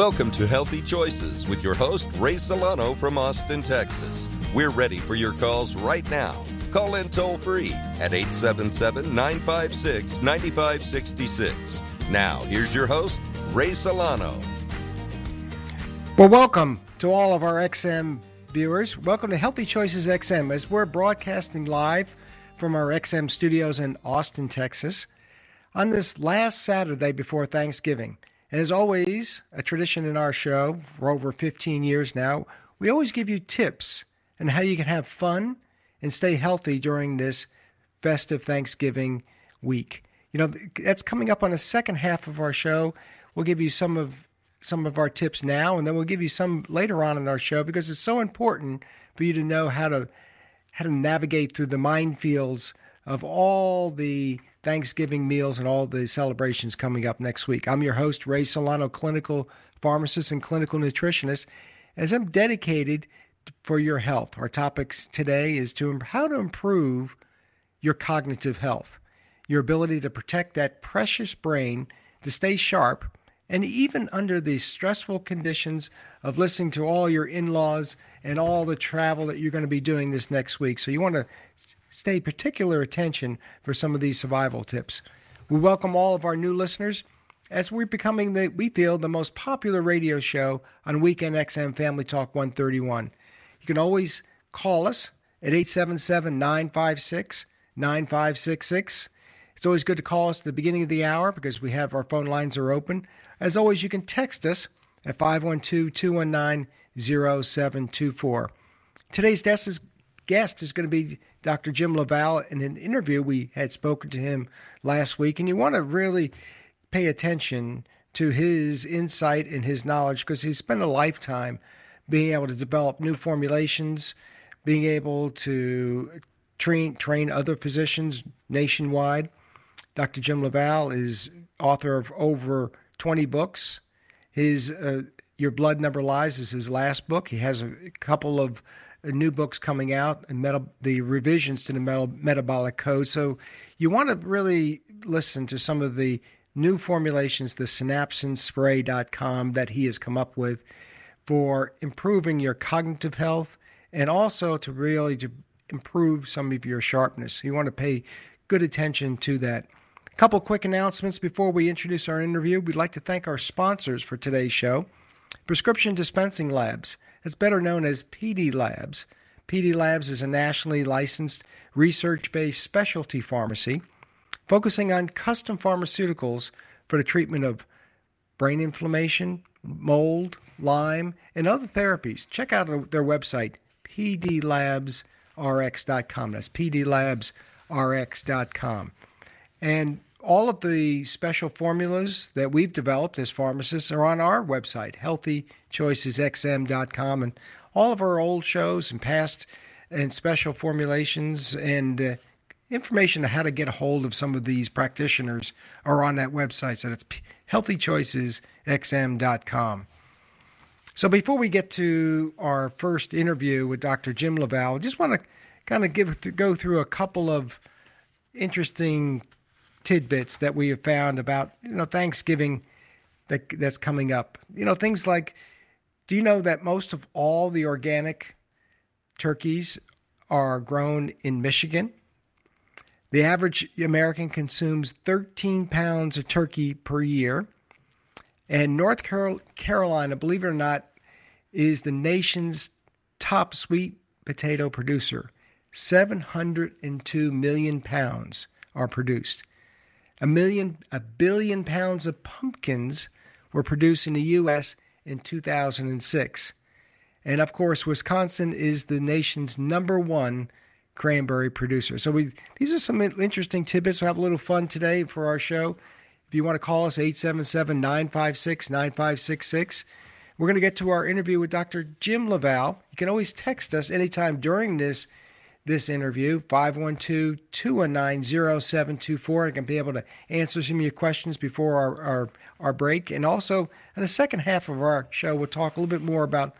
Welcome to Healthy Choices with your host, Ray Solano from Austin, Texas. We're ready for your calls right now. Call in toll free at 877 956 9566. Now, here's your host, Ray Solano. Well, welcome to all of our XM viewers. Welcome to Healthy Choices XM as we're broadcasting live from our XM studios in Austin, Texas on this last Saturday before Thanksgiving. And as always, a tradition in our show for over 15 years now, we always give you tips on how you can have fun and stay healthy during this festive Thanksgiving week. You know, that's coming up on the second half of our show. We'll give you some of some of our tips now and then we'll give you some later on in our show because it's so important for you to know how to how to navigate through the minefields of all the Thanksgiving meals and all the celebrations coming up next week. I'm your host, Ray Solano, clinical pharmacist and clinical nutritionist, as I'm dedicated for your health. Our topics today is to how to improve your cognitive health, your ability to protect that precious brain to stay sharp, and even under the stressful conditions of listening to all your in-laws and all the travel that you're going to be doing this next week. So you want to stay particular attention for some of these survival tips. We welcome all of our new listeners as we're becoming the we feel the most popular radio show on Weekend XM Family Talk 131. You can always call us at 877-956-9566. It's always good to call us at the beginning of the hour because we have our phone lines are open. As always, you can text us at 512-219-0724. Today's guest is, guest is going to be Dr. Jim LaValle. In an interview, we had spoken to him last week, and you want to really pay attention to his insight and his knowledge because he's spent a lifetime being able to develop new formulations, being able to train train other physicians nationwide. Dr. Jim LaValle is author of over 20 books. His uh, Your Blood Never Lies is his last book. He has a couple of Uh, new books coming out and the revisions to the meta, metabolic code. So you want to really listen to some of the new formulations, the synapsinspray.com that he has come up with for improving your cognitive health and also to really to improve some of your sharpness. You want to pay good attention to that. A couple quick announcements before we introduce our interview. We'd like to thank our sponsors for today's show. Prescription Dispensing Labs. It's better known as PD Labs. PD Labs is a nationally licensed, research based specialty pharmacy focusing on custom pharmaceuticals for the treatment of brain inflammation, mold, Lyme, and other therapies. Check out their website, pdlabsrx.com. That's pdlabsrx.com. And all of the special formulas that we've developed as pharmacists are on our website, healthychoicesxm.com, and all of our old shows and past and special formulations and uh, information on how to get a hold of some of these practitioners are on that website. So that's healthychoicesxm.com. So before we get to our first interview with Dr. Jim LaValle, I just want to kind of give go through a couple of interesting tidbits that we have found about you know Thanksgiving that that's coming up. You know things like, do you know that most of all the organic turkeys are grown in Michigan? The average American consumes 13 pounds of turkey per year. And North Carolina, believe it or not, is the nation's top sweet potato producer. 702 million pounds are produced. A million, a billion pounds of pumpkins were produced in the U.S. in 2006. And of course, Wisconsin is the nation's number one cranberry producer. So we these are some interesting tidbits. We'll have a little fun today for our show. If you want to call us, 877 956 9566. We're going to get to our interview with Dr. Jim LaValle. You can always text us anytime during this this interview, 512 219 0724. I can be able to answer some of your questions before our, our, our break. And also, in the second half of our show, we'll talk a little bit more about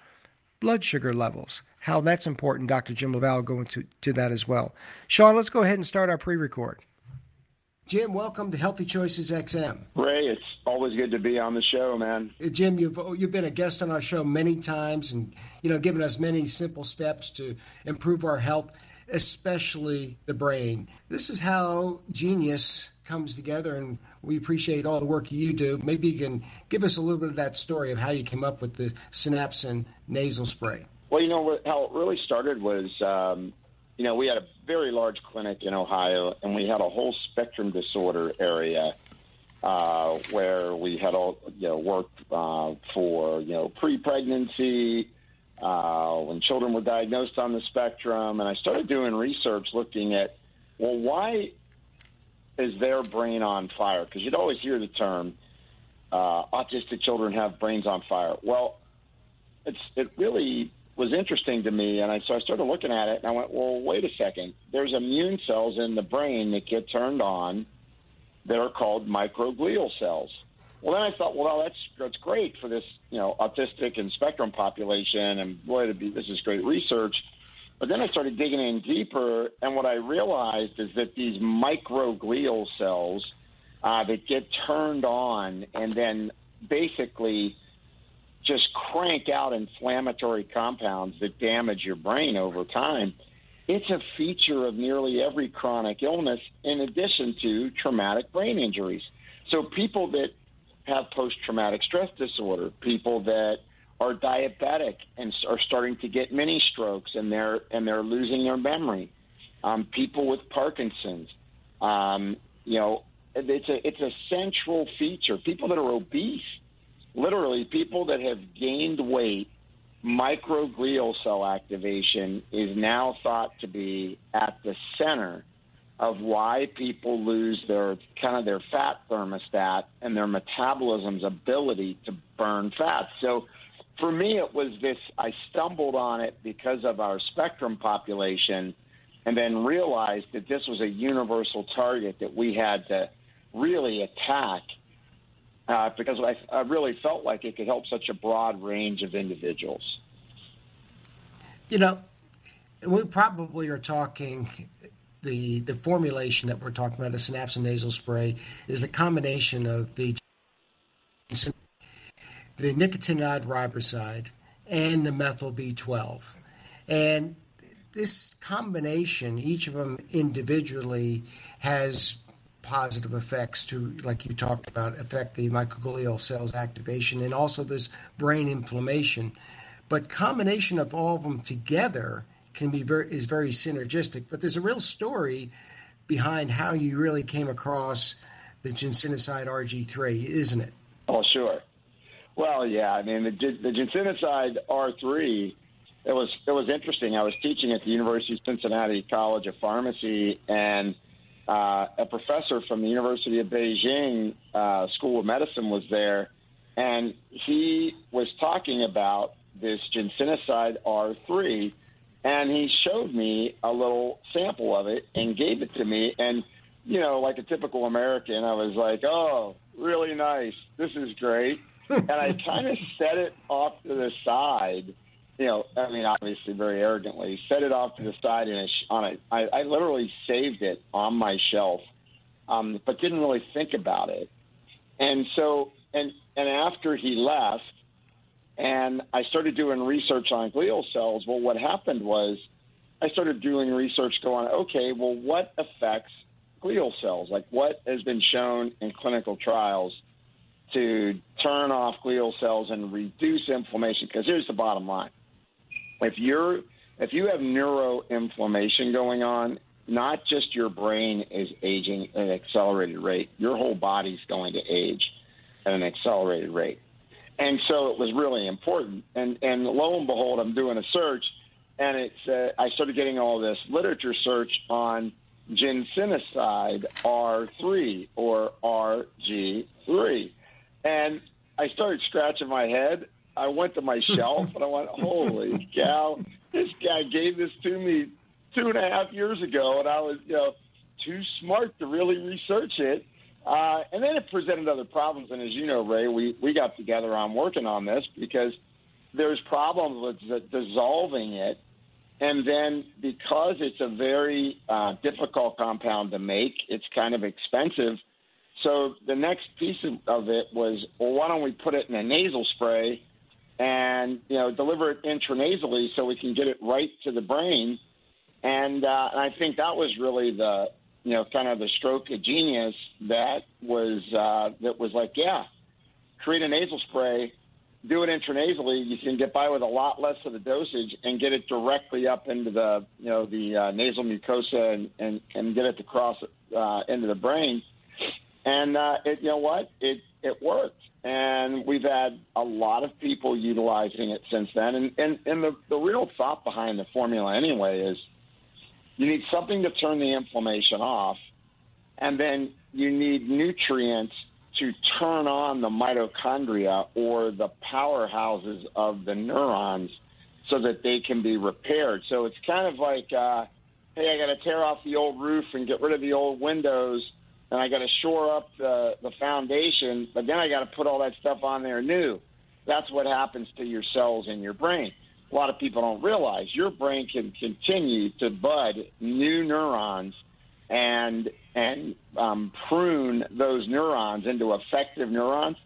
blood sugar levels, how that's important. Dr. Jim LaValle will go into to that as well. Sean, let's go ahead and start our pre record. Jim, welcome to Healthy Choices XM. Ray, it's always good to be on the show, man. Uh, Jim, you've you've been a guest on our show many times, and you know, given us many simple steps to improve our health, especially the brain. This is how genius comes together, and we appreciate all the work you do. Maybe you can give us a little bit of that story of how you came up with the Synapsin nasal spray. Well, you know how it really started was um, you know, we had a very large clinic in Ohio, and we had a whole spectrum disorder area uh, where we had all you know worked uh, for you know pre-pregnancy uh, when children were diagnosed on the spectrum, and I started doing research looking at well, why is their brain on fire? Because you'd always hear the term uh, autistic children have brains on fire. Well, it's it really was interesting to me, and I so I started looking at it, and I went, well, wait a second. There's immune cells in the brain that get turned on that are called microglial cells. Well, then I thought, well, that's that's great for this, you know, autistic and spectrum population, and boy, be this is great research. But then I started digging in deeper, and what I realized is that these microglial cells uh, that get turned on and then basically just crank out inflammatory compounds that damage your brain over time. It's a feature of nearly every chronic illness, in addition to traumatic brain injuries. So, people that have post traumatic stress disorder, people that are diabetic and are starting to get mini strokes and they're and they're losing their memory. Um, people with Parkinson's, um, you know, it's a it's a central feature. People that are obese literally people that have gained weight, microglial cell activation is now thought to be at the center of why people lose their kind of their fat thermostat and their metabolism's ability to burn fat. So for me it was this I stumbled on it because of our spectrum population and then realized that this was a universal target that we had to really attack uh, because I, I really felt like it could help such a broad range of individuals. You know, we probably are talking the the formulation that we're talking about, the synapsin nasal spray, is a combination of the the nicotinamide riboside and the methyl B12, and this combination, each of them individually, has positive effects to, like you talked about, affect the microglial cells activation and also this brain inflammation. But combination of all of them together can be very is very synergistic. But there's a real story behind how you really came across the ginsenoside RG3, isn't it? Oh, sure. Well, yeah. I mean, the, the ginsenoside R3 it was it was interesting. I was teaching at the University of Cincinnati College of Pharmacy, and uh, a professor from the University of Beijing uh, School of Medicine was there, and he was talking about this ginsenoside R3, and he showed me a little sample of it and gave it to me. And, you know, like a typical American, I was like, oh, really nice. This is great. and I kind of set it off to the side you know, I mean, obviously very arrogantly, set it off to the side and on it. I, I literally saved it on my shelf, um, but didn't really think about it. And so, and and after he left, and I started doing research on glial cells. Well, what happened was, I started doing research, going, okay, well, what affects glial cells? Like, what has been shown in clinical trials to turn off glial cells and reduce inflammation? Because here's the bottom line if you're if you have neuroinflammation going on, not just your brain is aging at an accelerated rate, your whole body's going to age at an accelerated rate. And so it was really important. And and lo and behold, I'm doing a search, and it's uh, I started getting all this literature search on ginsenoside R3 or RG3, and I started scratching my head I went to my shelf and I went, holy cow, this guy gave this to me two and a half years ago, and I was, you know, too smart to really research it. Uh, and then it presented other problems. And as you know, Ray, we, we got together on working on this because there's problems with dissolving it and then because it's a very uh, difficult compound to make, it's kind of expensive. So the next piece of it was, well, why don't we put it in a nasal spray and you know deliver it intranasally so we can get it right to the brain? And, uh, and I think that was really the you know kind of the stroke of genius that was uh, that was like, yeah, create a nasal spray do it intranasally, you can get by with a lot less of the dosage and get it directly up into the you know the uh, nasal mucosa and, and and get it to cross uh, into the brain. And uh, it, you know what, it it worked, and we've had a lot of people utilizing it since then. And and, and the the real thought behind the formula anyway is you need something to turn the inflammation off, and then you need nutrients to turn on the mitochondria or the powerhouses of the neurons so that they can be repaired. So it's kind of like, uh, hey, I got to tear off the old roof and get rid of the old windows, and I got to shore up the, the foundation, but then I got to put all that stuff on there new. That's what happens to your cells in your brain. A lot of people don't realize your brain can continue to bud new neurons and and um, prune those neurons into effective neurons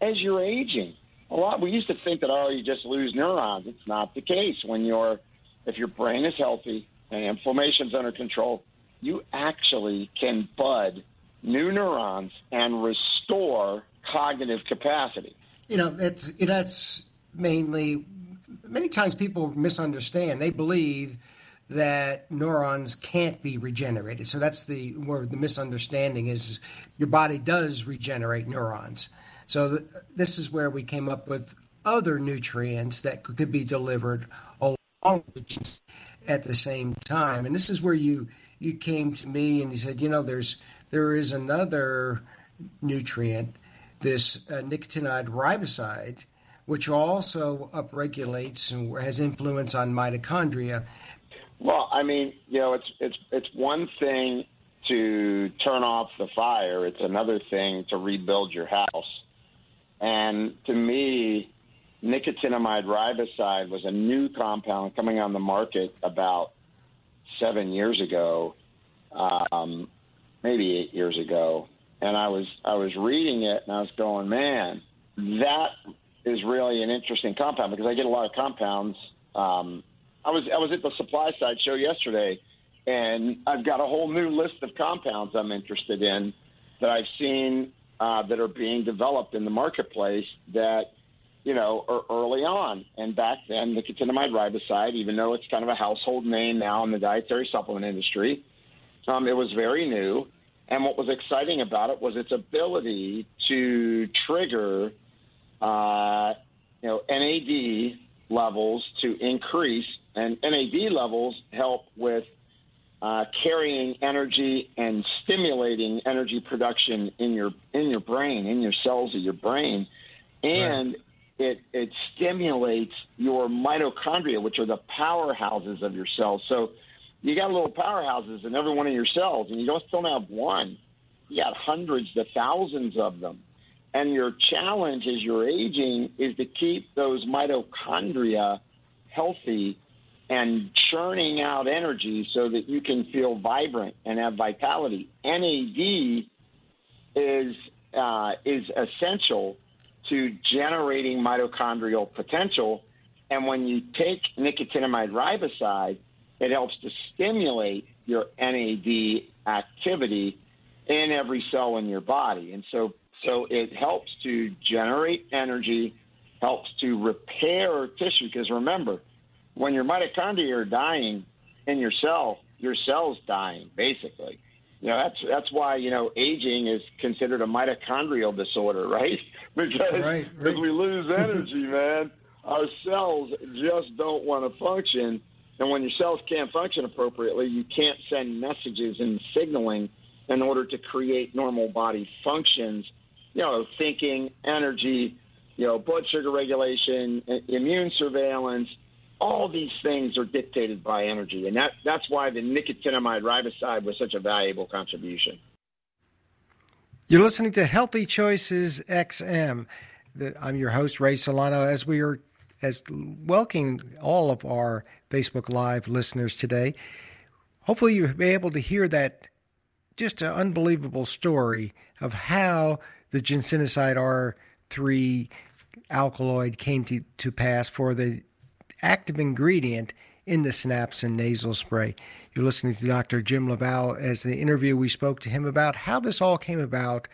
as you're aging. A lot we used to think that oh you just lose neurons. It's not the case when you're if your brain is healthy and inflammation's under control, you actually can bud new neurons and restore cognitive capacity. You know, it's that's mainly many times people misunderstand. They believe that neurons can't be regenerated. So that's the where the misunderstanding is. Your body does regenerate neurons. So th- this is where we came up with other nutrients that could, could be delivered along at the same time. And this is where you you came to me and you said, you know, there's there is another nutrient, this uh, nicotinamide riboside, which also upregulates and has influence on mitochondria. Well, I mean, you know, it's it's it's one thing to turn off the fire; it's another thing to rebuild your house. And to me, nicotinamide riboside was a new compound coming on the market about seven years ago, um, maybe eight years ago. And I was I was reading it and I was going, man, that is really an interesting compound because I get a lot of compounds um, I was I was at the supply side show yesterday, and I've got a whole new list of compounds I'm interested in that I've seen uh, that are being developed in the marketplace that you know are early on. And back then, the nicotinamide riboside, even though it's kind of a household name now in the dietary supplement industry, um, it was very new. And what was exciting about it was its ability to trigger, uh, you know, NAD levels to increase and NAD levels help with uh, carrying energy and stimulating energy production in your in your brain, in your cells of your brain, and right. it it stimulates your mitochondria, which are the powerhouses of your cells. So you got little powerhouses in every one of your cells, and you don't don't have one. You got hundreds to thousands of them. And your challenge as you're aging is to keep those mitochondria healthy and churning out energy so that you can feel vibrant and have vitality. NAD is uh, is essential to generating mitochondrial potential, and when you take nicotinamide riboside, it helps to stimulate your NAD activity in every cell in your body, and so so it helps to generate energy, helps to repair tissue. Because remember when your mitochondria are dying in your cell, your cell's dying, basically. You know, that's that's why, you know, aging is considered a mitochondrial disorder, right? because right, right. we lose energy, man. Our cells just don't want to function. And when your cells can't function appropriately, you can't send messages and signaling in order to create normal body functions, you know, thinking, energy, you know, blood sugar regulation, immune surveillance, all these things are dictated by energy, and that, that's why the nicotinamide riboside was such a valuable contribution. You're listening to Healthy Choices XM. I'm your host Ray Solano. As we are as welcoming all of our Facebook Live listeners today. Hopefully, you'll be able to hear that just an unbelievable story of how the ginsenoside R3 alkaloid came to, to pass for the active ingredient in the synapsin nasal spray. You're listening to Dr. Jim LaValle as the interview we spoke to him about how this all came about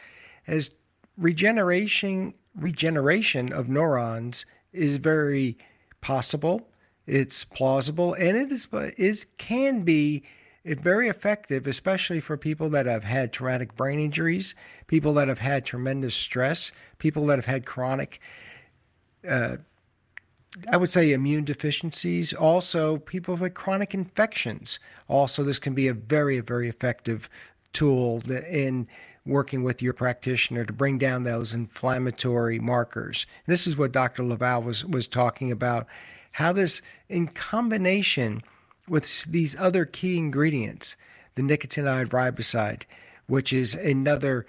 as regeneration regeneration of neurons is very possible, it's plausible, and it is is can be very effective, especially for people that have had traumatic brain injuries, people that have had tremendous stress, people that have had chronic uh, I would say immune deficiencies. Also, people with chronic infections. Also, this can be a very, very effective tool in working with your practitioner to bring down those inflammatory markers. This is what Dr. LaValle was, was talking about how this, in combination with these other key ingredients, the nicotinamide riboside, which is another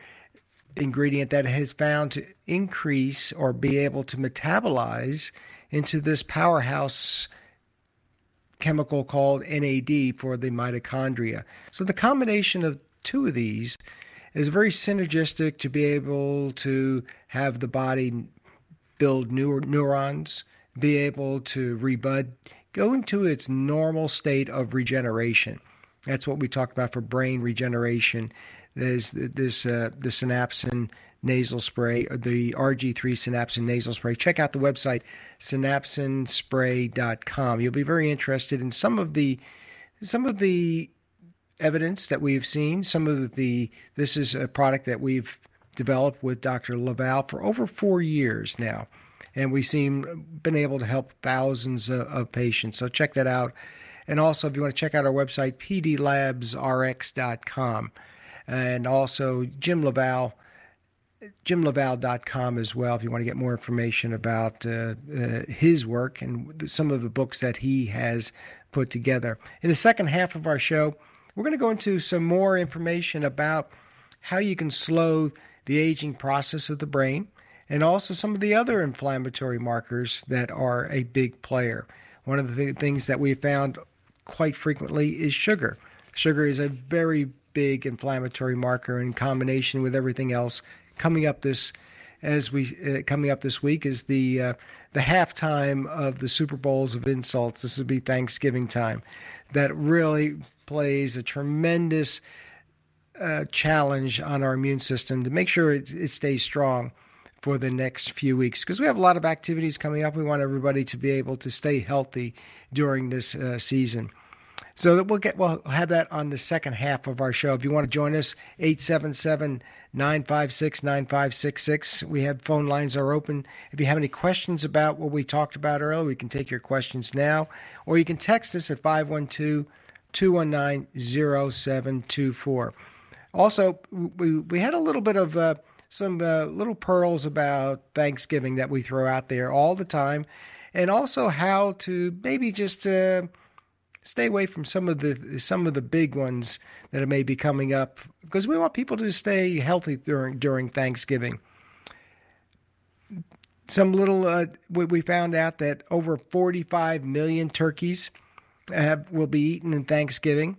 ingredient that has found to increase or be able to metabolize into this powerhouse chemical called NAD for the mitochondria. So the combination of two of these is very synergistic to be able to have the body build new neurons, be able to rebud, go into its normal state of regeneration. That's what we talked about for brain regeneration. There's this uh, the synapsin nasal spray, the RG3 synapsin nasal spray. Check out the website synapsinspray.com. You'll be very interested in some of the some of the evidence that we've seen. Some of the this is a product that we've developed with Dr. LaValle for over four years now, and we've seen been able to help thousands of, of patients. So check that out. And also, if you want to check out our website, pdlabsrx.com, and also Jim LaValle jimlavalle.com as well if you want to get more information about uh, uh, his work and some of the books that he has put together. In the second half of our show, we're going to go into some more information about how you can slow the aging process of the brain and also some of the other inflammatory markers that are a big player. One of the th- things that we found quite frequently is sugar. Sugar is a very big inflammatory marker in combination with everything else coming up this as we uh, coming up this week is the uh, the halftime of the Super Bowls of insults. This will be Thanksgiving time. That really plays a tremendous uh, challenge on our immune system to make sure it, it stays strong for the next few weeks because we have a lot of activities coming up. We want everybody to be able to stay healthy during this uh, season. So that we'll get we'll have that on the second half of our show. If you want to join us, 877 956 9566. We have phone lines are open. If you have any questions about what we talked about earlier, we can take your questions now. Or you can text us at 512 219 0724. Also, we, we had a little bit of uh, some uh, little pearls about Thanksgiving that we throw out there all the time, and also how to maybe just. Uh, stay away from some of the some of the big ones that may be coming up because we want people to stay healthy during during Thanksgiving. Some little uh, we found out that over 45 million turkeys have will be eaten in Thanksgiving,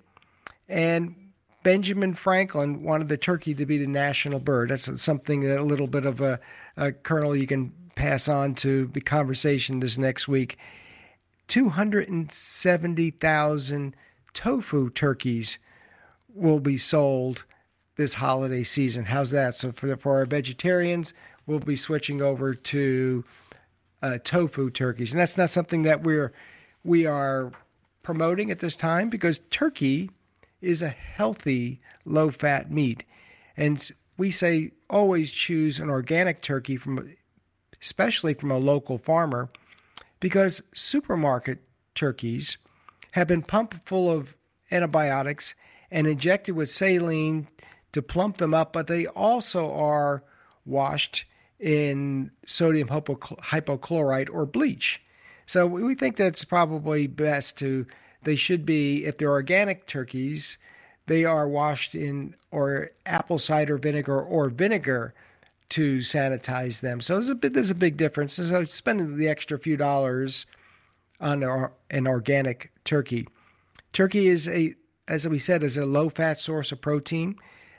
and Benjamin Franklin wanted the turkey to be the national bird. That's something that a little bit of a, a kernel you can pass on to the conversation this next week. 270,000 tofu turkeys will be sold this holiday season. How's that? So for for our vegetarians, we'll be switching over to uh, tofu turkeys, and that's not something that we're we are promoting at this time because turkey is a healthy, low-fat meat, and we say always choose an organic turkey from, especially from a local farmer because supermarket turkeys have been pumped full of antibiotics and injected with saline to plump them up, but they also are washed in sodium hypochlorite or bleach. So we think that's probably best to, they should be, if they're organic turkeys, they are washed in or apple cider vinegar or vinegar to sanitize them. So there's a bit, there's a big difference. So spending the extra few dollars on an organic turkey. Turkey is a, as we said, is a low fat source of protein.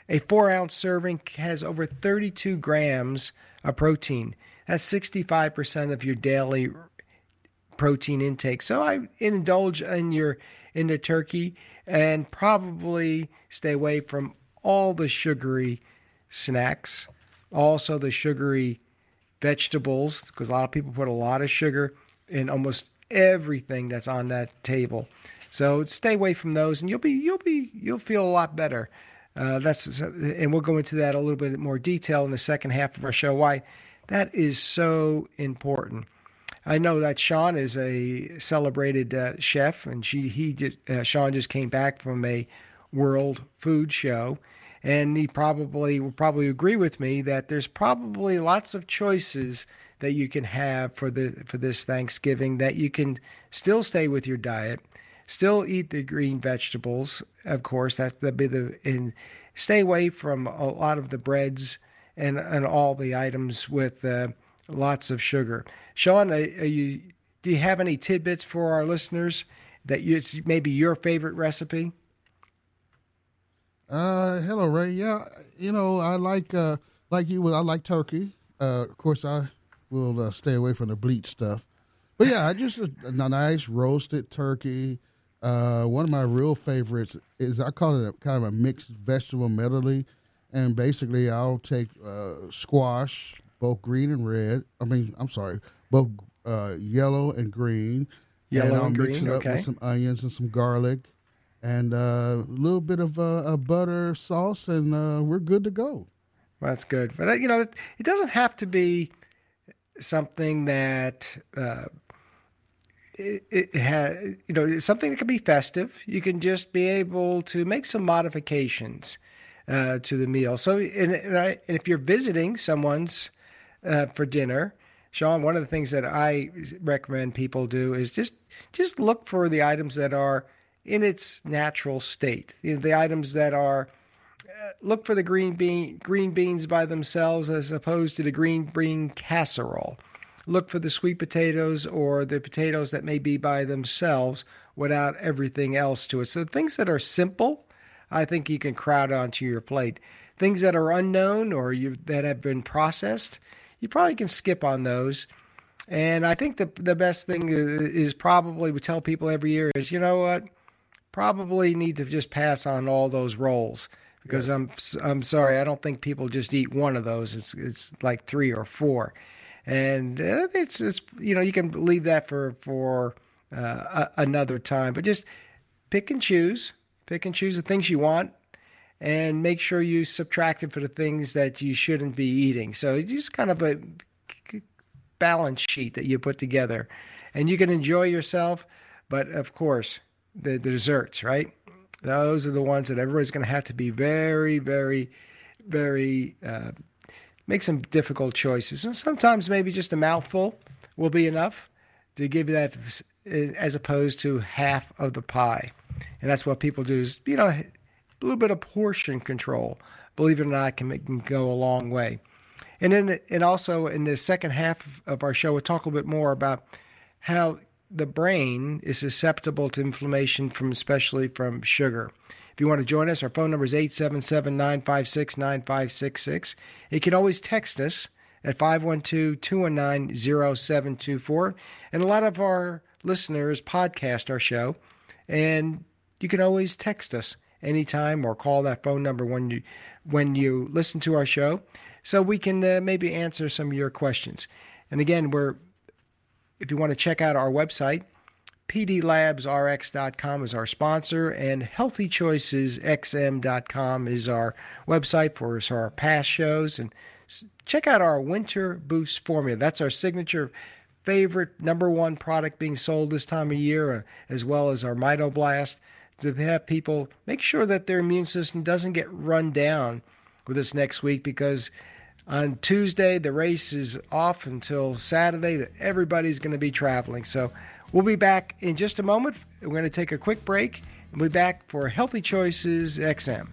A four ounce serving has over 32 grams of protein. That's 65% of your daily protein intake. So I indulge in your in the turkey and probably stay away from all the sugary snacks, also the sugary vegetables, because a lot of people put a lot of sugar in almost everything that's on that table. So stay away from those, and you'll be you'll be you'll feel a lot better. Uh, that's and we'll go into that a little bit more detail in the second half of our show. Why that is so important. I know that Sean is a celebrated uh, chef, and she he uh, Sean just came back from a world food show, and he probably will probably agree with me that there's probably lots of choices that you can have for the for this Thanksgiving that you can still stay with your diet, still eat the green vegetables, of course. That that be the and stay away from a lot of the breads and and all the items with uh, lots of sugar. Sean, are you, do you have any tidbits for our listeners that you, it's maybe your favorite recipe? Uh, hello, Ray. Yeah, you know, I like uh, like you. I like turkey. Uh, of course, I will uh, stay away from the bleach stuff. But yeah, I just a, a nice roasted turkey. Uh, one of my real favorites is I call it a kind of a mixed vegetable medley, and basically I'll take uh, squash, both green and red. I mean, I'm sorry, both uh, yellow and green. Yellow and I'll and mix green, it up okay. with some onions and some garlic, and uh, a little bit of uh, a butter sauce, and uh, we're good to go. Well, that's good. But, you know, it doesn't have to be something that. Uh, it, it has, you know, it's something that can be festive. You can just be able to make some modifications uh, to the meal. So, and, and, I, and if you're visiting someone's uh, for dinner, Sean, one of the things that I recommend people do is just just look for the items that are in its natural state. You know, the items that are uh, look for the green bean green beans by themselves as opposed to the green bean casserole. Look for the sweet potatoes or the potatoes that may be by themselves without everything else to it. So things that are simple, I think you can crowd onto your plate. Things that are unknown or you that have been processed, you probably can skip on those. And I think the the best thing is probably we tell people every year is you know what, probably need to just pass on all those rolls because Yes. I'm I'm sorry I don't think people just eat one of those. It's it's like three or four, and uh, it's it's you know you can leave that for for uh, a, another time. But just pick and choose, pick and choose the things you want, and make sure you subtract it for the things that you shouldn't be eating. So it's just kind of a balance sheet that you put together, and you can enjoy yourself. But of course, the, the desserts, right? Those are the ones that everybody's going to have to be very, very, very uh, make some difficult choices. And sometimes maybe just a mouthful will be enough to give you that, as opposed to half of the pie. And that's what people do is you know a little bit of portion control. Believe it or not, can make, can go a long way. And then, and also in the second half of our show, we'll talk a little bit more about how the brain is susceptible to inflammation from, especially from sugar. If you want to join us, our phone number is 877 956 9566. You can always text us at 512 219 0724. And a lot of our listeners podcast our show, and you can always text us anytime or call that phone number when you when you listen to our show so we can uh, maybe answer some of your questions. And again, we're if you want to check out our website, pdlabsrx.com is our sponsor, and healthychoicesxm.com is our website for, our past shows. And check out our Winter Boost formula. That's our signature favorite number one product being sold this time of year, uh, as well as our Mitoblast, to have people make sure that their immune system doesn't get run down with this next week because on Tuesday the race is off until Saturday that everybody's going to be traveling. So we'll be back in just a moment. We're going to take a quick break and we'll be back for Healthy Choices XM.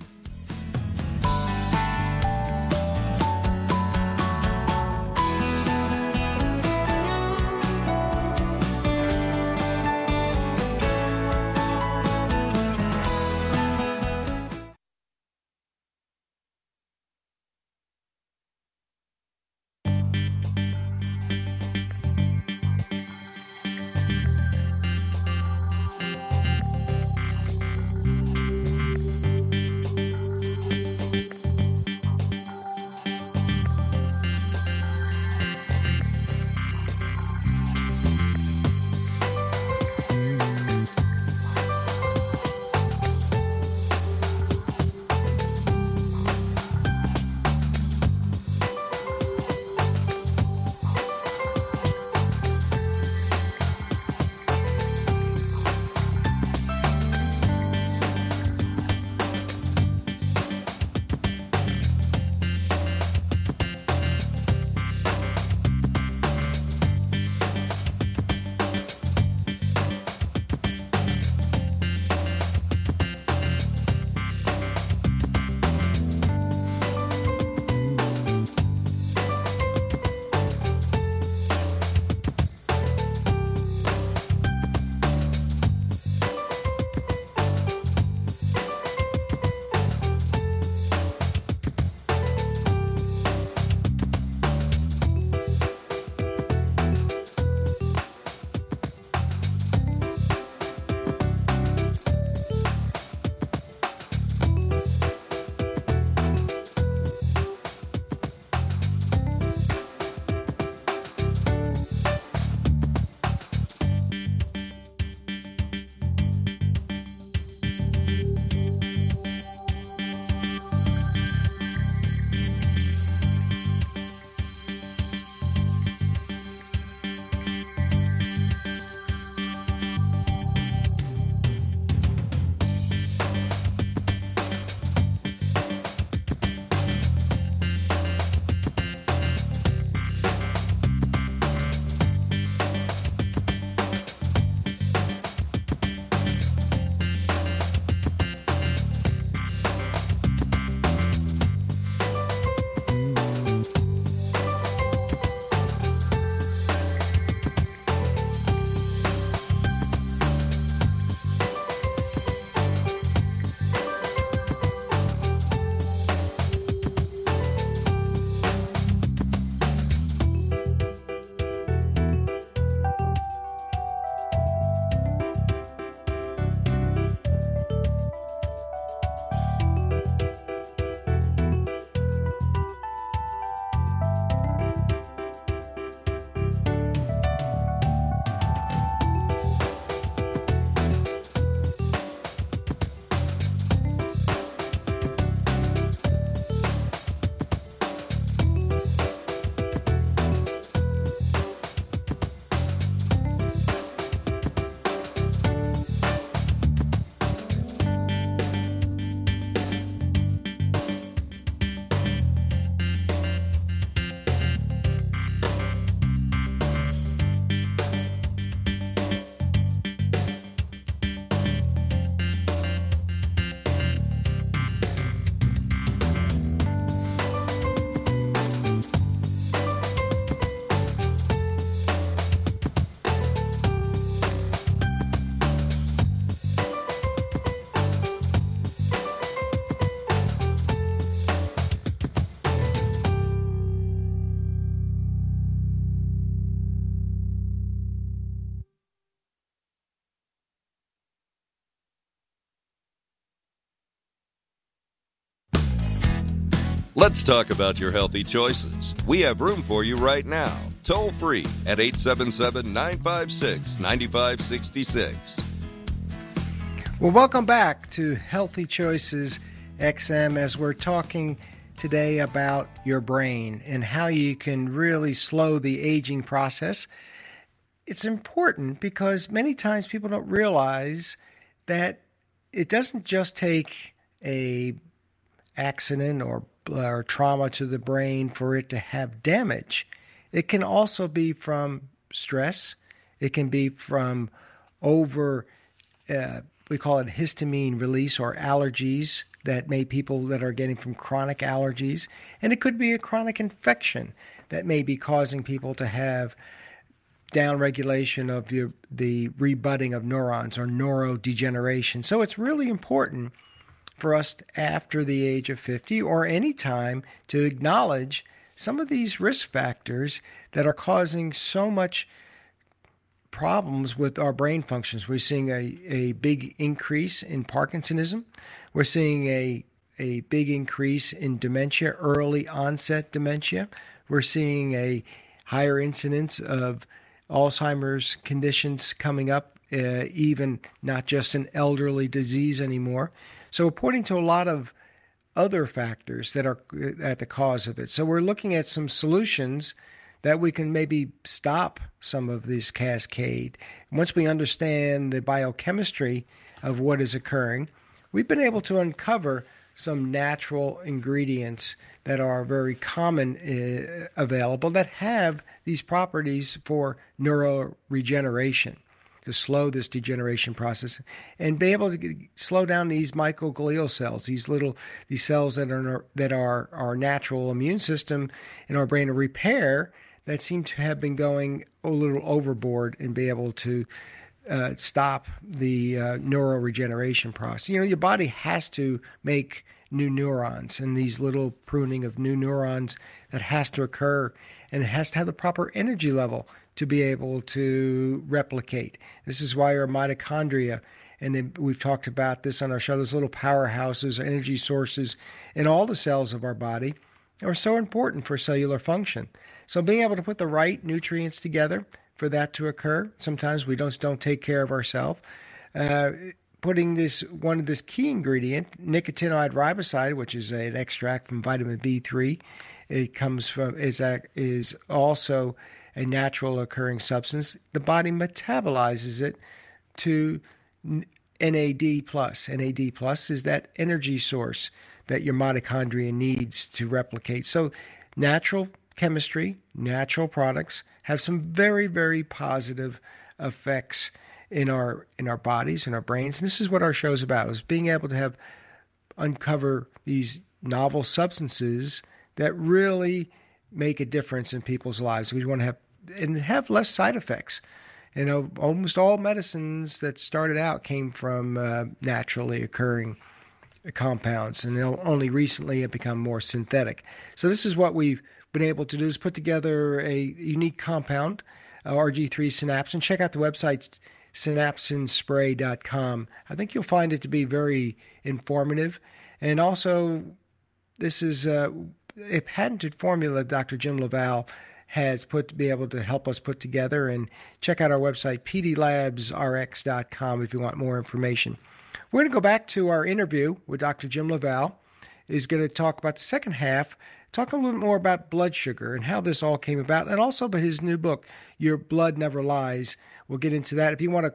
Let's talk about your healthy choices. We have room for you right now. Toll free at 877 956 9566. Well, welcome back to Healthy Choices XM as we're talking today about your brain and how you can really slow the aging process. It's important because many times people don't realize that it doesn't just take a accident or, or trauma to the brain for it to have damage. It can also be from stress. It can be from over uh, we call it histamine release or allergies that may people that are getting from chronic allergies and it could be a chronic infection that may be causing people to have downregulation of your, the rebutting of neurons or neurodegeneration so it's really important for us after the age of 50 or any time to acknowledge some of these risk factors that are causing so much problems with our brain functions. We're seeing a, a big increase in Parkinsonism. We're seeing a, a big increase in dementia, early onset dementia. We're seeing a higher incidence of Alzheimer's conditions coming up, uh, even not just an elderly disease anymore. So pointing to a lot of other factors that are uh, at the cause of it. So we're looking at some solutions that we can maybe stop some of this cascade. Once we understand the biochemistry of what is occurring, we've been able to uncover some natural ingredients that are very common uh, available that have these properties for neuroregeneration to slow this degeneration process and be able to slow down these microglial cells, these little these cells that are that are our natural immune system in our brain to repair that seem to have been going a little overboard and be able to uh, stop the uh, neuroregeneration process. You know, your body has to make new neurons and these little pruning of new neurons that has to occur and it has to have the proper energy level to be able to replicate. This is why our mitochondria, and we've talked about this on our show, those little powerhouses, energy sources in all the cells of our body are so important for cellular function. So being able to put the right nutrients together for that to occur, sometimes we don't don't take care of ourselves. Uh, putting this one of this key ingredient, nicotinamide riboside, which is an extract from vitamin B3, it comes from is is also a natural occurring substance. The body metabolizes it to NAD plus. NAD plus is that energy source that your mitochondria needs to replicate. So natural chemistry, natural products have some very, very positive effects in our in our bodies and our brains. And this is what our show is about: is being able to have uncover these novel substances that really make a difference in people's lives. We want to have and have less side effects. You know, almost all medicines that started out came from uh, naturally occurring compounds, and only recently have become more synthetic. So this is what we've been able to do is put together a unique compound, uh, RG3 synapsin. Check out the website synapsinspray.com. I think you'll find it to be very informative. And also, this is uh, a patented formula Dr. Jim LaValle has put to be able to help us put together. And check out our website, pdlabsrx.com, if you want more information. We're going to go back to our interview with Dr. Jim LaValle. Is going to talk about the second half talk a little more about blood sugar and how this all came about, and also about his new book, Your Blood Never Lies. We'll get into that. If you want to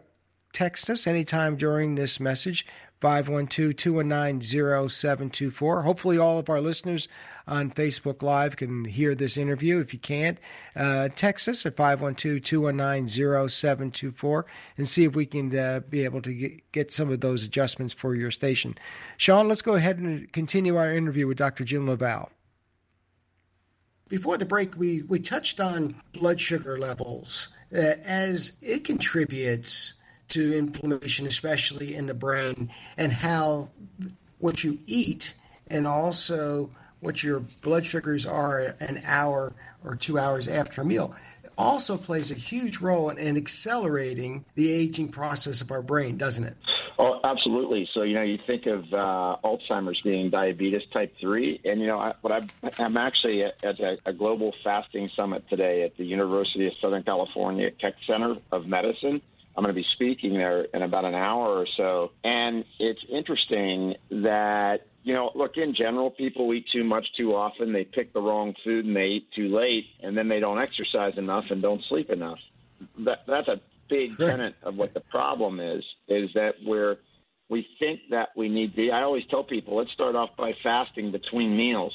text us anytime during this message, 512 219 0724. Hopefully, all of our listeners on Facebook Live can hear this interview. If you can't, uh, text us at 512 219 0724 and see if we can uh, be able to get, get some of those adjustments for your station. Sean, let's go ahead and continue our interview with Dr. Jim LaValle. Before the break, we, we touched on blood sugar levels uh, as it contributes to inflammation, especially in the brain, and how what you eat and also what your blood sugars are an hour or two hours after a meal also plays a huge role in, in accelerating the aging process of our brain, doesn't it? Oh, absolutely. So you know, you think of uh, Alzheimer's being diabetes type three, and you know, I, what I'm, I'm actually at, at a, a global fasting summit today at the University of Southern California Keck Center of Medicine. I'm going to be speaking there in about an hour or so, and it's interesting that you know, look, in general, people eat too much too often. They pick the wrong food and they eat too late, and then they don't exercise enough and don't sleep enough. That, that's a big tenet of what the problem is, is that we're, we think that we need to, I always tell people, let's start off by fasting between meals.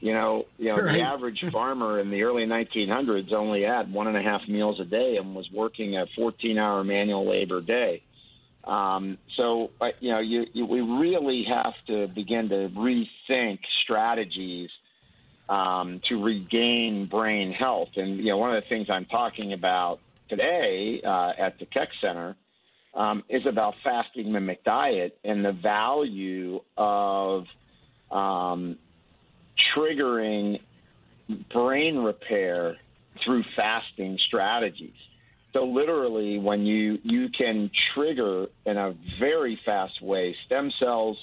You know, you know, Right. the average farmer in the early 1900s only had one and a half meals a day and was working a 14-hour manual labor day. Um, so, you know, you, you, we really have to begin to rethink strategies um, to regain brain health. And, you know, one of the things I'm talking about today uh, at the Keck Center um, is about fasting mimic diet and the value of um, triggering brain repair through fasting strategies. So literally, when you you can trigger in a very fast way stem cells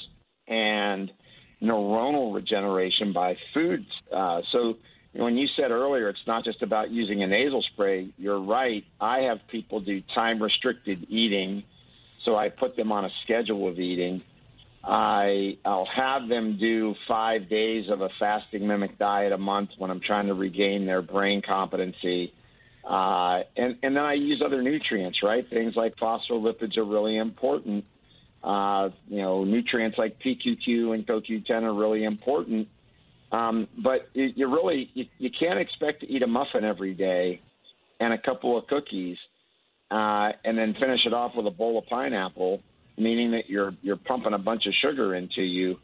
and neuronal regeneration by foods. Uh, so when you said earlier, it's not just about using a nasal spray. You're right. I have people do time restricted eating, so I put them on a schedule of eating. I I'll have them do five days of a fasting mimic diet a month when I'm trying to regain their brain competency. Uh, and, and then I use other nutrients, right? Things like phospholipids are really important. Uh, you know, nutrients like PQQ and CoQ10 are really important. Um, but you, you really you, you can't expect to eat a muffin every day and a couple of cookies, uh, and then finish it off with a bowl of pineapple, meaning that you're you're pumping a bunch of sugar into you,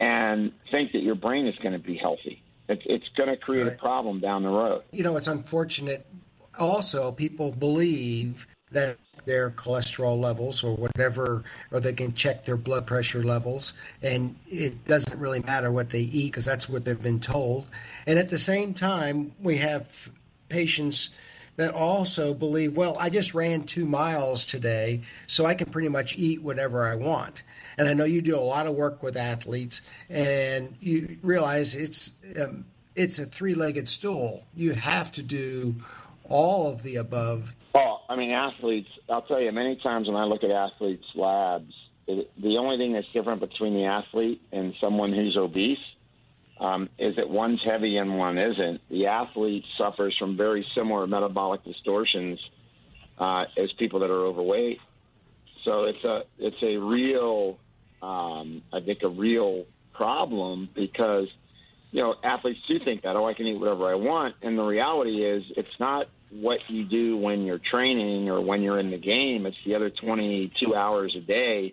and think that your brain is going to be healthy. It's, it's going to create a problem down the road. You know, it's unfortunate. Also, people believe that their cholesterol levels or whatever, or they can check their blood pressure levels, and it doesn't really matter what they eat because that's what they've been told. And at the same time, we have patients that also believe, well, I just ran two miles today, so I can pretty much eat whatever I want. And I know you do a lot of work with athletes, and you realize it's um, it's a three-legged stool. You have to do all of the above. Oh, I mean, athletes. I'll tell you, many times when I look at athletes' labs, the only thing that's different between the athlete and someone who's obese um, is that one's heavy and one isn't. The athlete suffers from very similar metabolic distortions uh, as people that are overweight. So it's a it's a real, um, I think, a real problem because you know athletes do think that oh I can eat whatever I want, and the reality is it's not what you do when you're training or when you're in the game. It's the other 22 hours a day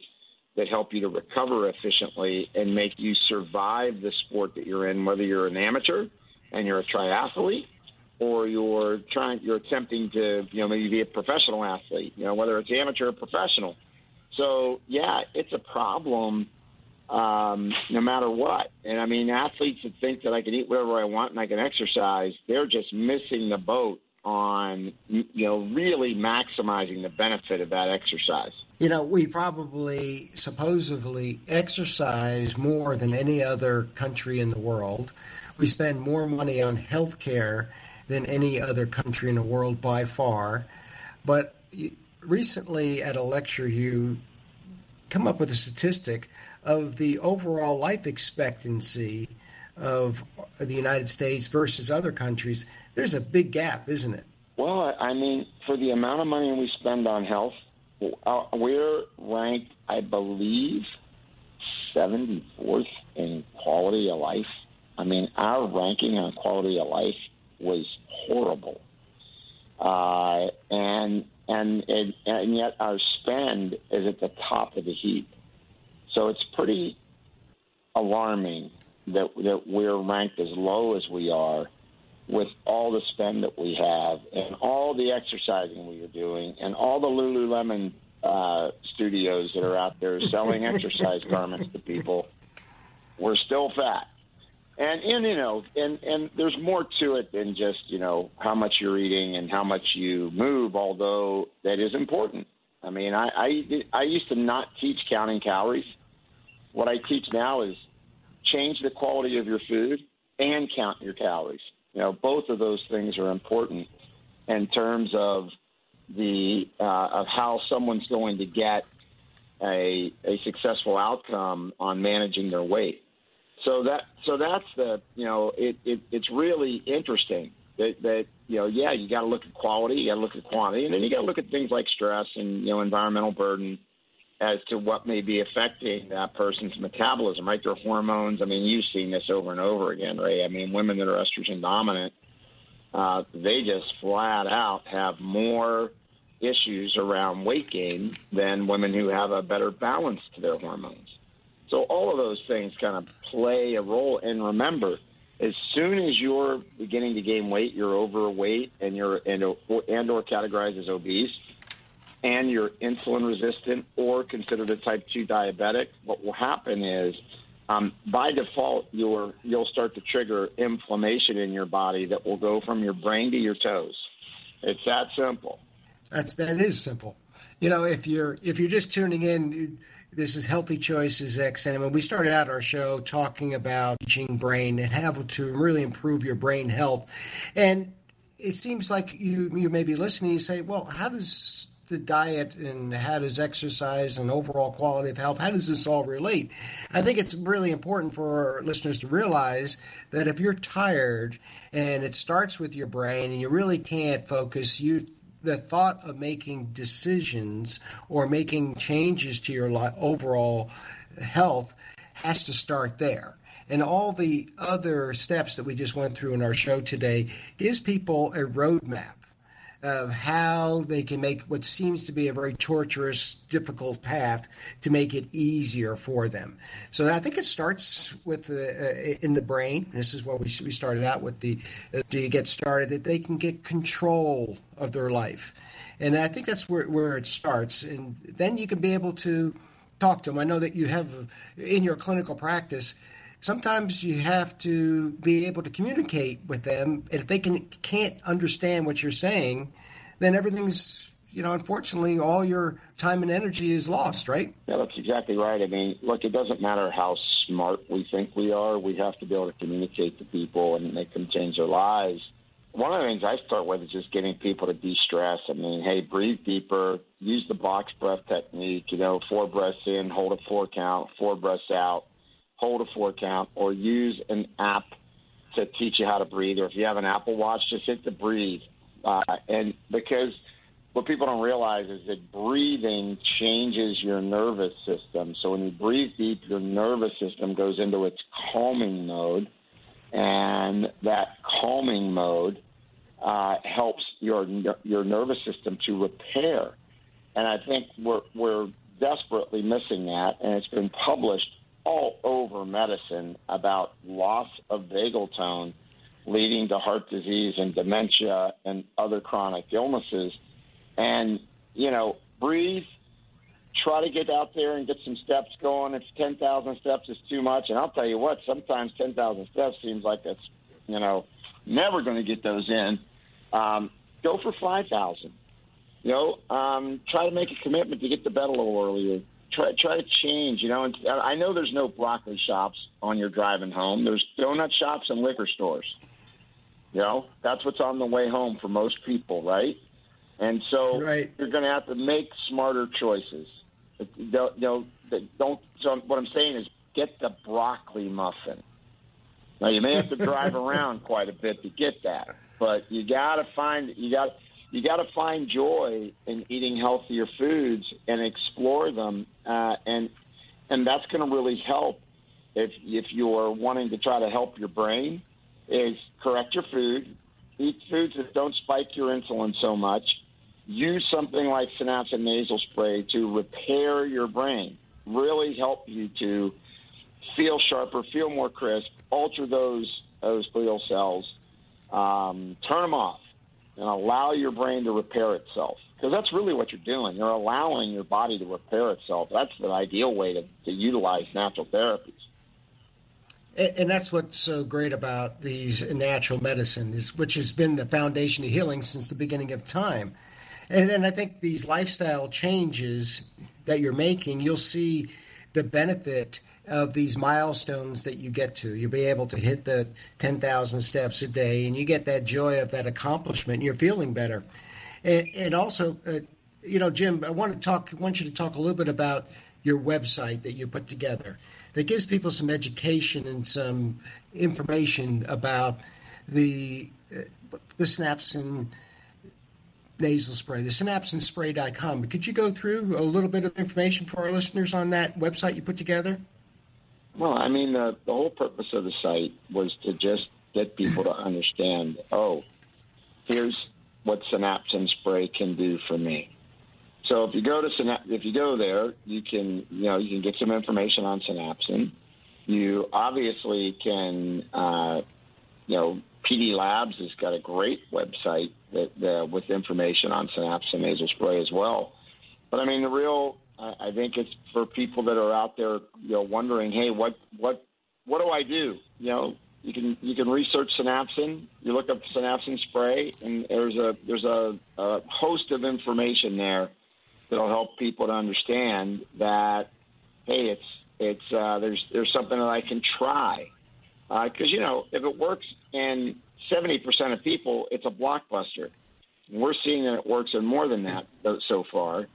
that help you to recover efficiently and make you survive the sport that you're in, whether you're an amateur and you're a triathlete or you're trying you're attempting to you know maybe be a professional athlete you know whether it's amateur or professional. So yeah it's a problem um, no matter what. And i mean athletes that think that i can eat whatever i want and i can exercise they're just missing the boat on you know really maximizing the benefit of that exercise You know, we probably supposedly exercise more than any other country in the world. We spend more money on health care than any other country in the world by far. But recently at a lecture, you come up with a statistic of the overall life expectancy of the United States versus other countries. There's a big gap, isn't it? Well, I mean, for the amount of money we spend on health, uh, we're ranked, I believe, 74th in quality of life. I mean, our ranking on quality of life was horrible, uh, and and and and yet our spend is at the top of the heap. So it's pretty alarming that that we're ranked as low as we are with all the spend that we have and all the exercising we are doing and all the Lululemon uh, studios that are out there selling exercise garments to people, we're still fat. And, and you know, and, and there's more to it than just, you know, how much you're eating and how much you move, although that is important. I mean, I, I I used to not teach counting calories. What I teach now is change the quality of your food and count your calories. You know, both of those things are important in terms of the uh, of how someone's going to get a a successful outcome on managing their weight. So that so that's the you know it, it it's really interesting that that you know yeah you got to look at quality you got to look at quantity and then you got to look at things like stress and you know environmental burden as to what may be affecting that person's metabolism right their hormones I mean you've seen this over and over again right I mean women that are estrogen dominant uh, they just flat out have more issues around weight gain than women who have a better balance to their hormones. So all of those things kind of play a role. And remember, as soon as you're beginning to gain weight, you're overweight and you're and, and or categorized as obese, and you're insulin resistant or considered a type two diabetic, what will happen is um, by default you're you'll start to trigger inflammation in your body that will go from your brain to your toes. It's that simple. That's that is simple. You know, if you're if you're just tuning in, this is Healthy Choices XM, and we started out our show talking about teaching brain and how to really improve your brain health. And it seems like you you may be listening. You say, well, how does the diet and how does exercise and overall quality of health how does this all relate i think it's really important for our listeners to realize that if you're tired and it starts with your brain and you really can't focus you the thought of making decisions or making changes to your overall health has to start there. And all the other steps that we just went through in our show today gives people a roadmap of how they can make what seems to be a very torturous, difficult path to make it easier for them. So I think it starts with the, uh, in the brain. This is what we we started out with the uh, do you get started that they can get control of their life, and I think that's where where it starts, and then you can be able to talk to them. I know that you have in your clinical practice sometimes you have to be able to communicate with them. And if they can can't understand what you're saying, then everything's you know unfortunately all your time and energy is lost, right? Yeah, that's exactly right. I mean, look, it doesn't matter how smart we think we are. We have to be able to communicate to people and make them change their lives. One of the things I start with is just getting people to de-stress. I mean, hey, breathe deeper, use the box breath technique. You know, four breaths in, hold a four count, four breaths out hold a four count, or use an app to teach you how to breathe. Or if you have an Apple Watch, just hit the breathe. Uh, and because what people don't realize is that breathing changes your nervous system. So when you breathe deep, your nervous system goes into its calming mode, and that calming mode uh, helps your your nervous system to repair. And I think we're we're desperately missing that, and it's been published all over medicine about loss of vagal tone leading to heart disease and dementia and other chronic illnesses. And, you know, breathe, try to get out there and get some steps going. If 10,000 steps is too much, and I'll tell you what, sometimes 10,000 steps seems like that's, you know, never going to get those in. Um, go for 5,000. You know, um, try to make a commitment to get to bed a little earlier try try to change. You know, and I know there's no broccoli shops on your driving home. There's donut shops and liquor stores. You know, that's what's on the way home for most people, right? And so right. you're going to have to make smarter choices. Don't, you know, don't. So what I'm saying is, get the broccoli muffin. Now you may have to drive around quite a bit to get that, but you got to find you got you got to find joy in eating healthier foods and explore them, uh, and and that's going to really help if if you're wanting to try to help your brain. Is correct your food, eat foods that don't spike your insulin so much. Use something like Synapsin nasal spray to repair your brain. Really help you to feel sharper, feel more crisp, alter those those glial cells, um, turn them off and allow your brain to repair itself. Because that's really what you're doing. You're allowing your body to repair itself. That's the ideal way to, to utilize natural therapies. And that's what's so great about these natural medicines, which has been the foundation of healing since the beginning of time. And then I think these lifestyle changes that you're making, you'll see the benefit of these milestones that you get to. You'll be able to hit the 10,000 steps a day, and you get that joy of that accomplishment, and you're feeling better. And, and also, uh, you know, Jim, I want to talk. Want you to talk a little bit about your website that you put together that gives people some education and some information about the uh, the Synapsin nasal spray, the synapsinspray.com. Could you go through a little bit of information for our listeners on that website you put together? Well, I mean, the, the whole purpose of the site was to just get people to understand, oh, here's what Synapsin spray can do for me. So if you go to if you go there, you can you know you can get some information on Synapsin. You obviously can uh, you know PD Labs has got a great website that uh, with information on Synapsin nasal spray as well. But I mean the real I, I think it's for people that are out there, you know, wondering, hey, what what what do I do? You know, you can you can research Synapsin. You look up Synapsin spray, and there's a there's a, a host of information there that'll help people to understand that, hey, it's it's uh, there's there's something that I can try because uh, you know if it works in seventy percent of people, it's a blockbuster. We're seeing that it works in more than that so far.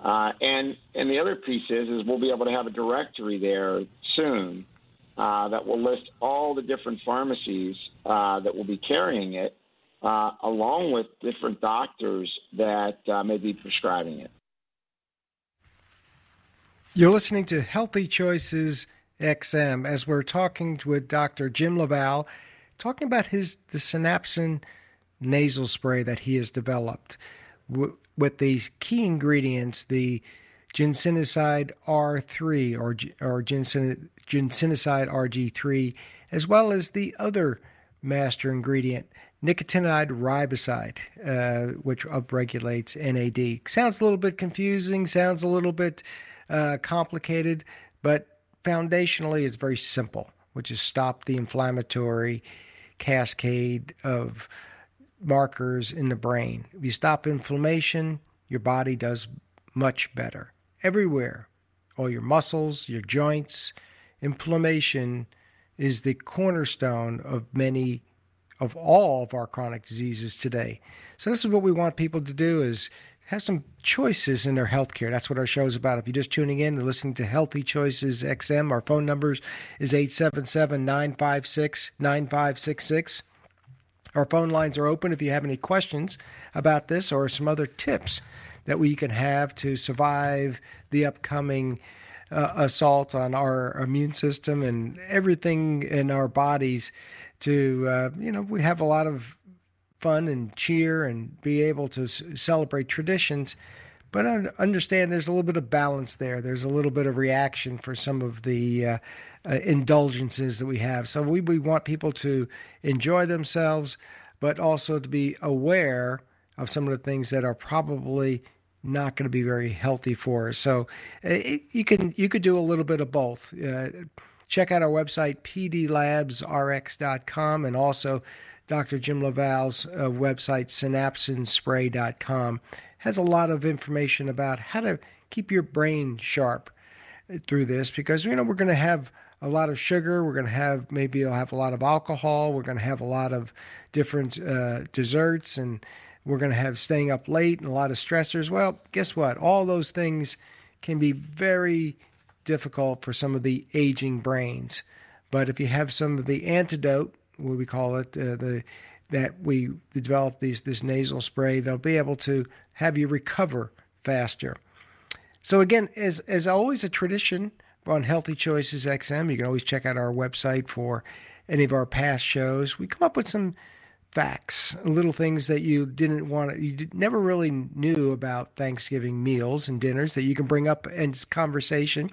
Uh, and and the other piece is is we'll be able to have a directory there soon uh, that will list all the different pharmacies uh, that will be carrying it, uh, along with different doctors that uh, may be prescribing it. You're listening to Healthy Choices XM as we're talking with Dr. Jim LaValle, talking about his the Synapsin nasal spray that he has developed with these key ingredients, the ginsenoside R3 or, or ginsenoside RG3, as well as the other master ingredient, nicotinamide riboside, uh, which upregulates NAD. Sounds a little bit confusing, sounds a little bit uh, complicated, but foundationally it's very simple, which is stop the inflammatory cascade of markers in the brain. If you stop inflammation, your body does much better. Everywhere, all your muscles, your joints, inflammation is the cornerstone of many of all of our chronic diseases today. So this is what we want people to do is have some choices in their health care. That's what our show is about. If you're just tuning in and listening to Healthy Choices XM, our phone numbers is 877 956 9566. Our phone lines are open if you have any questions about this or some other tips that we can have to survive the upcoming uh, assault on our immune system and everything in our bodies to uh, you know we have a lot of fun and cheer and be able to s- celebrate traditions but I understand there's a little bit of balance there there's a little bit of reaction for some of the uh, uh, indulgences that we have. So we, we want people to enjoy themselves, but also to be aware of some of the things that are probably not going to be very healthy for. So uh, it, you can you could do a little bit of both. Uh, check out our website pdlabsrx.com and also Dr. Jim LaValle's uh, website synapsinspray.com has a lot of information about how to keep your brain sharp through this because you know we're going to have a lot of sugar. We're going to have maybe you'll have a lot of alcohol. We're going to have a lot of different uh, desserts, and we're going to have staying up late and a lot of stressors. Well, guess what? All those things can be very difficult for some of the aging brains. But if you have some of the antidote, what we call it, uh, the that we develop these this nasal spray, they'll be able to have you recover faster. So again, as as always, a tradition on Healthy Choices XM. You can always check out our website for any of our past shows. We come up with some facts, little things that you didn't want, to, you never really knew about Thanksgiving meals and dinners that you can bring up in conversation.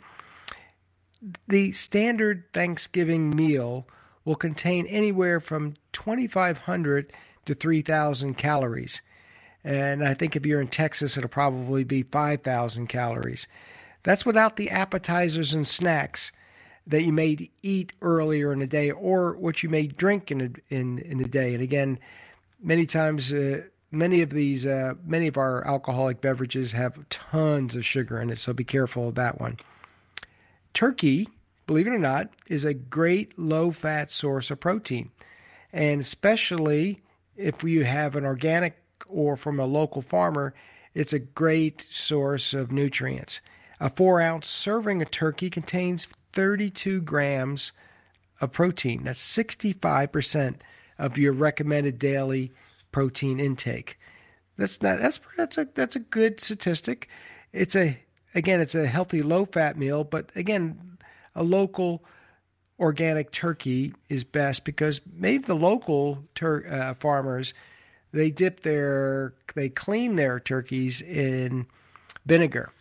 The standard Thanksgiving meal will contain anywhere from 2,500 to 3,000 calories. And I think if you're in Texas, it'll probably be 5,000 calories. That's without the appetizers and snacks that you may eat earlier in the day or what you may drink in a, in in the day. And again, many times uh, many of these, uh, many of our alcoholic beverages have tons of sugar in it, so be careful of that one. Turkey, believe it or not, is a great low fat source of protein. And especially if you have an organic or from a local farmer, it's a great source of nutrients. A four ounce serving of turkey contains 32 grams of protein. That's 65% of your recommended daily protein intake. That's not that's that's a that's a good statistic. It's a again it's a healthy low fat meal, but again a local organic turkey is best because maybe the local tur- uh, farmers they dip their they clean their turkeys in vinegar.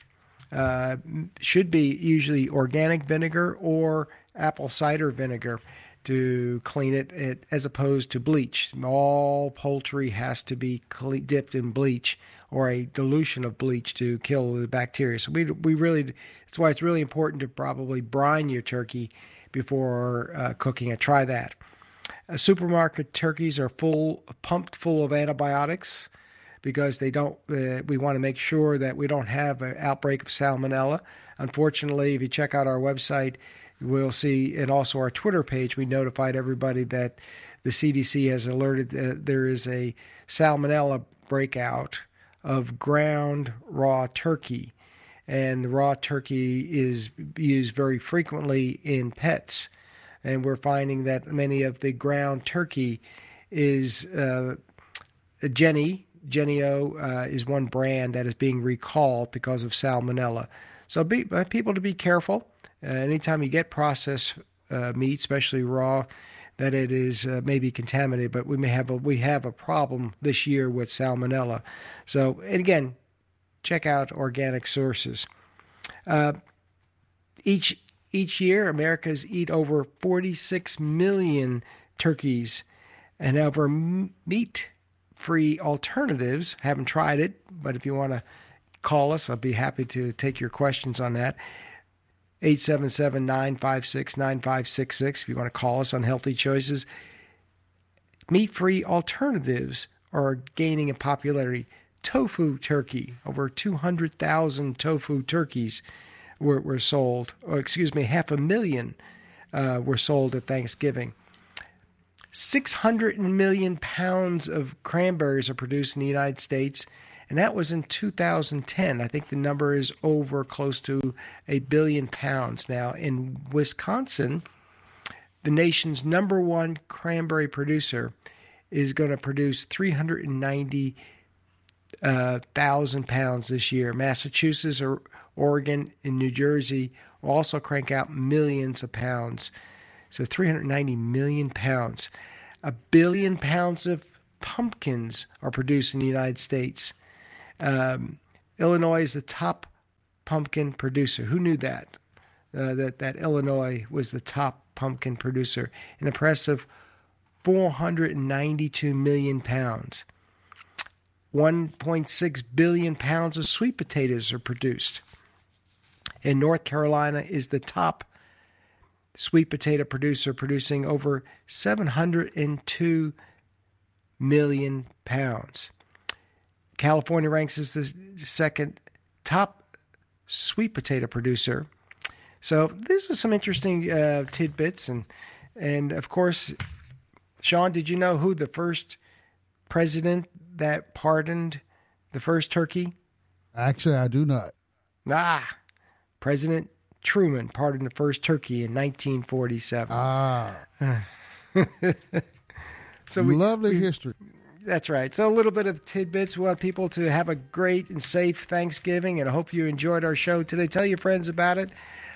Uh, should be usually organic vinegar or apple cider vinegar to clean it, it as opposed to bleach. All poultry has to be dipped in bleach or a dilution of bleach to kill the bacteria. So we we really that's why it's really important to probably brine your turkey before uh, cooking it. Try that. Uh, supermarket turkeys are full pumped full of antibiotics because they don't. Uh, we want to make sure that we don't have an outbreak of salmonella. Unfortunately, if you check out our website, we'll see, and also our Twitter page, we notified everybody that the CDC has alerted that there is a salmonella breakout of ground raw turkey. And raw turkey is used very frequently in pets. And we're finding that many of the ground turkey is uh, Jenny. Jennie-O uh, is one brand that is being recalled because of salmonella. So be, uh, people to be careful. Uh, anytime you get processed uh, meat, especially raw, that it is uh, maybe contaminated. But we may have a we have a problem this year with salmonella. So and again, check out organic sources. Uh, each each year, Americans eat over 46 million turkeys, and over meat free alternatives. Haven't tried it, but if you want to call us, I'll be happy to take your questions on that. 877 956 9566 if you want to call us on healthy choices. Meat free alternatives are gaining in popularity. Tofu turkey, over 200,000 tofu turkeys were, were sold, or excuse me, half a million uh, were sold at Thanksgiving. 600 million pounds of cranberries are produced in the United States and that was in 2010. I think the number is over close to a billion pounds now. In Wisconsin, the nation's number one cranberry producer is going to produce 390,000 uh, pounds this year. Massachusetts or Oregon and New Jersey will also crank out millions of pounds. So 390 million pounds. A billion pounds of pumpkins are produced in the United States. Um, Illinois is the top pumpkin producer. Who knew that? Uh, that that Illinois was the top pumpkin producer, an impressive 492 million pounds. 1.6 billion pounds of sweet potatoes are produced. And North Carolina is the top sweet potato producer, producing over 702 million pounds. California ranks as the second top sweet potato producer. So this is some interesting uh, tidbits, and and of course, Sean, did you know who the first president that pardoned the first turkey? Actually, I do not. Ah, President Truman pardoned the first turkey in 1947. Ah, so we, lovely we, history. That's right. So a little bit of tidbits. We want people to have a great and safe Thanksgiving, and I hope you enjoyed our show today. Tell your friends about it.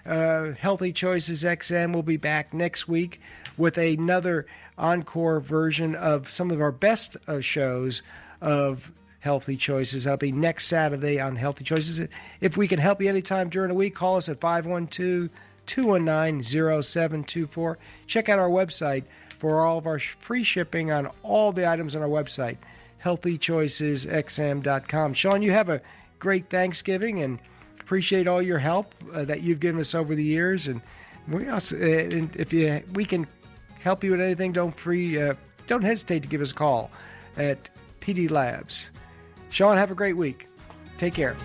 Uh, Healthy Choices XM will be back next week with another encore version of some of our best uh, shows of Healthy Choices. That'll be next Saturday on Healthy Choices. If we can help you anytime during the week, call us at 512 219 0724. Check out our website for all of our free shipping on all the items on our website, healthychoicesxm.com. Sean, you have a great Thanksgiving and appreciate all your help uh, that you've given us over the years. And we also, uh, and if you we can help you with anything, don't free uh, don't hesitate to give us a call at PD Labs. Sean, have a great week. Take care.